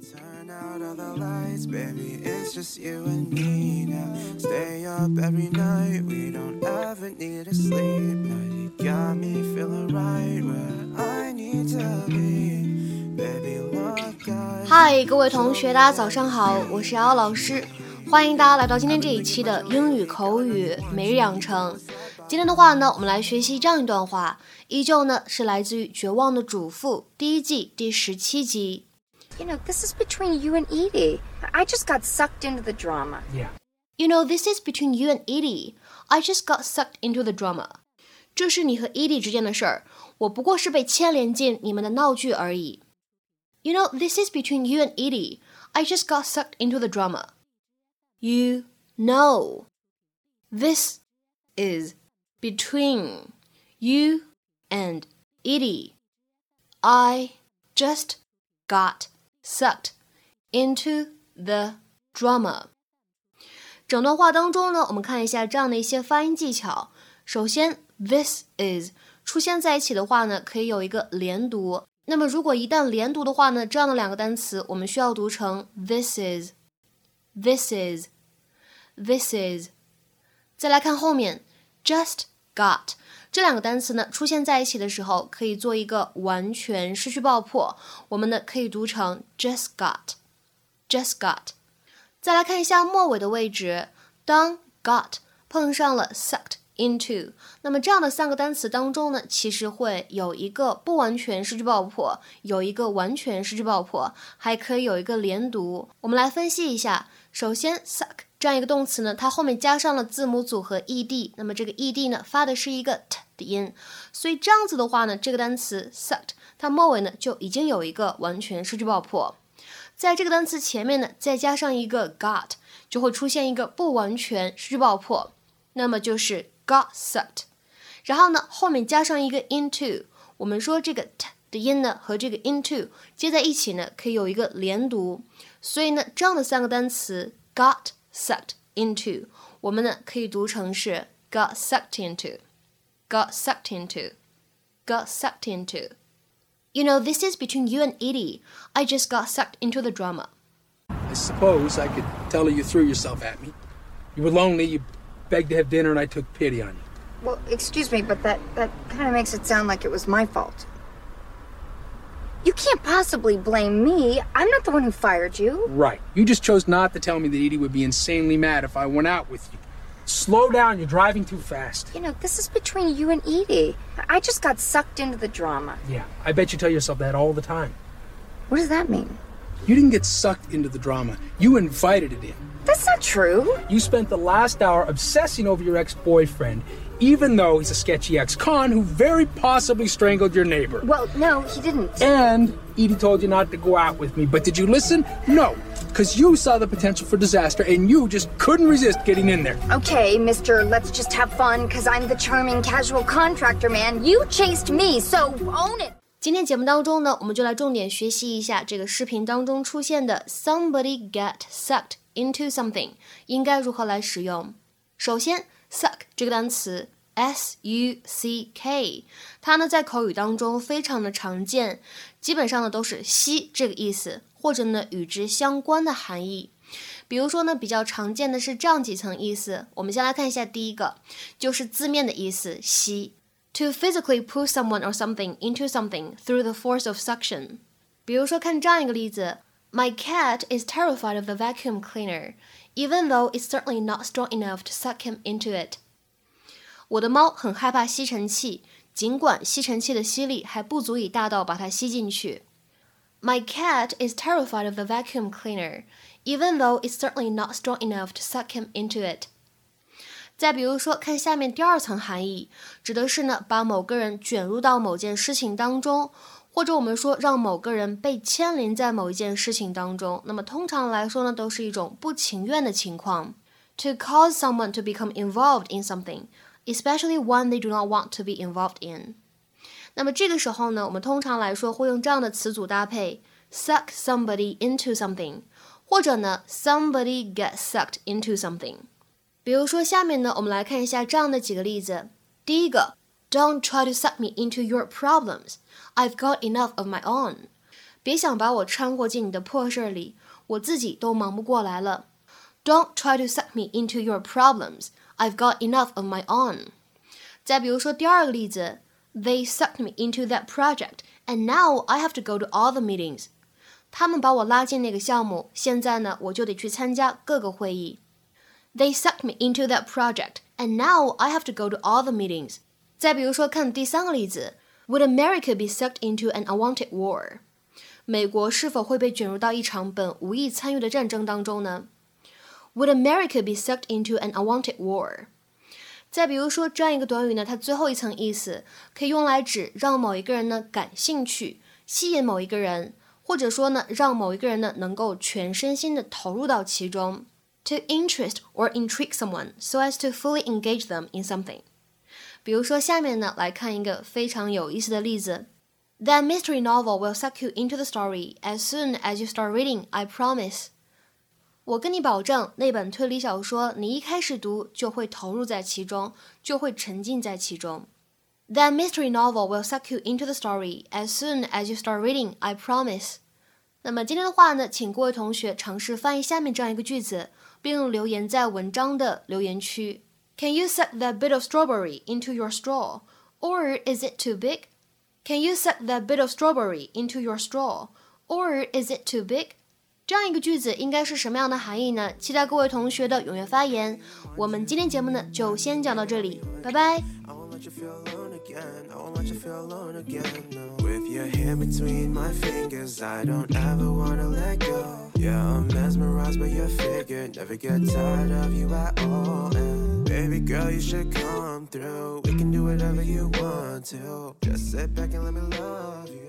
Turn out all the lights, baby, it's just you and me now. Stay up every night, we don't ever need to sleep. Now you got me feeling right where I need to be. Baby, look at 嗨，各位同学，大家早上好，我是瑶瑶老师，欢迎大家来到今天这一期的英语口语每日养成。今天的话呢，我们来学习这样一段话，依旧呢是来自于《绝望的主妇》第一季第十七集。You know, this is between you and Edie. I just got sucked into the drama. Yeah. You know, this is between you and Edie. I just got sucked into the drama. 这是你和 Edie 之间的事儿，我不过是被牵连进你们的闹剧而已。You know, this is between you and Edie. I just got sucked into the drama. You know, this is between you and Edie. I just got sucked into the drama. 整段话当中呢，我们看一下这样的一些发音技巧。首先，this is 出现在一起的话呢，可以有一个连读。那么如果一旦连读的话呢，这样的两个单词我们需要读成 this is，this is，this is。再来看后面，just got 这两个单词呢出现在一起的时候，可以做一个完全失去爆破，我们呢可以读成 just got，just got。再来看一下末尾的位置，当 got 碰上了 sucked into，那么这样的三个单词当中呢，其实会有一个不完全失去爆破，有一个完全失去爆破，还可以有一个连读。我们来分析一下，首先 suck 这样一个动词呢，它后面加上了字母组合 ed，那么这个 ed 呢发的是一个 t 的音，所以这样子的话呢，这个单词 sucked 它末尾呢就已经有一个完全失去爆破。在这个单词前面呢，再加上一个 got，就会出现一个不完全失去爆破，那么就是 got sucked。然后呢，后面加上一个 into，我们说这个 t 的音呢和这个 into 接在一起呢，可以有一个连读，所以呢，这样的三个单词 got sucked into，我们呢可以读成是 got sucked into，got sucked into，got sucked into。You know, this is between you and Edie. I just got sucked into the drama. I suppose I could tell her you threw yourself at me. You were lonely, you begged to have dinner, and I took pity on you. Well, excuse me, but that, that kind of makes it sound like it was my fault. You can't possibly blame me. I'm not the one who fired you. Right. You just chose not to tell me that Edie would be insanely mad if I went out with you. Slow down, you're driving too fast. You know, this is between you and Edie. I just got sucked into the drama. Yeah, I bet you tell yourself that all the time. What does that mean? You didn't get sucked into the drama, you invited it in. That's not true. You spent the last hour obsessing over your ex boyfriend, even though he's a sketchy ex con who very possibly strangled your neighbor. Well, no, he didn't. And Edie told you not to go out with me, but did you listen? No, because you saw the potential for disaster and you just couldn't resist getting in there. Okay, mister, let's just have fun because I'm the charming casual contractor man. You chased me, so own it. 今天节目当中呢，我们就来重点学习一下这个视频当中出现的 somebody get sucked into something 应该如何来使用。首先，suck 这个单词 s u c k，它呢在口语当中非常的常见，基本上呢都是吸这个意思，或者呢与之相关的含义。比如说呢，比较常见的是这样几层意思。我们先来看一下第一个，就是字面的意思，吸。To physically pull someone or something into something through the force of suction。比如说，看这样一个例子：My cat is terrified of the vacuum cleaner, even though it's certainly not strong enough to suck him into it。我的猫很害怕吸尘器，尽管吸尘器的吸力还不足以大到把它吸进去。My cat is terrified of the vacuum cleaner, even though it's certainly not strong enough to suck him into it。 再比如说，看下面第二层含义，指的是呢，把某个人卷入到某件事情当中，或者我们说让某个人被牵连在某一件事情当中。那么通常来说呢，都是一种不情愿的情况。To cause someone to become involved in something, especially one they do not want to be involved in。那么这个时候呢，我们通常来说会用这样的词组搭配：suck somebody into something，或者呢，somebody get sucked into something。 比如说，下面呢，我们来看一下这样的几个例子。第一个，Don't try to suck me into your problems. I've got enough of my own. 别想把我掺和进你的破事儿里，我自己都忙不过来了。Don't try to suck me into your problems. I've got enough of my own. 再比如说第二个例子，They sucked me into that project, and now I have to go to all the meetings. 他们把我拉进那个项目，现在呢，我就得去参加各个会议。They sucked me into that project, and now I have to go to all the meetings. 再比如说，看第三个例子，Would America be sucked into an unwanted war？美国是否会被卷入到一场本无意参与的战争当中呢？Would America be sucked into an unwanted war？再比如说，这样一个短语呢，它最后一层意思可以用来指让某一个人呢感兴趣，吸引某一个人，或者说呢让某一个人呢能够全身心的投入到其中。 To interest or intrigue someone so as to fully engage them in something。比如说，下面呢来看一个非常有意思的例子。That mystery novel will suck you into the story as soon as you start reading. I promise. 我跟你保证，那本推理小说你一开始读就会投入在其中，就会沉浸在其中。That mystery novel will suck you into the story as soon as you start reading. I promise. 那么今天的话呢，请各位同学尝试翻译下面这样一个句子，并留言在文章的留言区。Can you suck that bit of strawberry into your straw, or is it too big? Can you suck that bit of strawberry into your straw, or is it too big? 这样一个句子应该是什么样的含义呢？期待各位同学的踊跃发言。我们今天节目呢就先讲到这里，拜拜。With your hand between my fingers, I don't ever wanna let go. Yeah, I'm mesmerized by your figure, never get tired of you at all. And baby girl, you should come through. We can do whatever you want to. Just sit back and let me love you.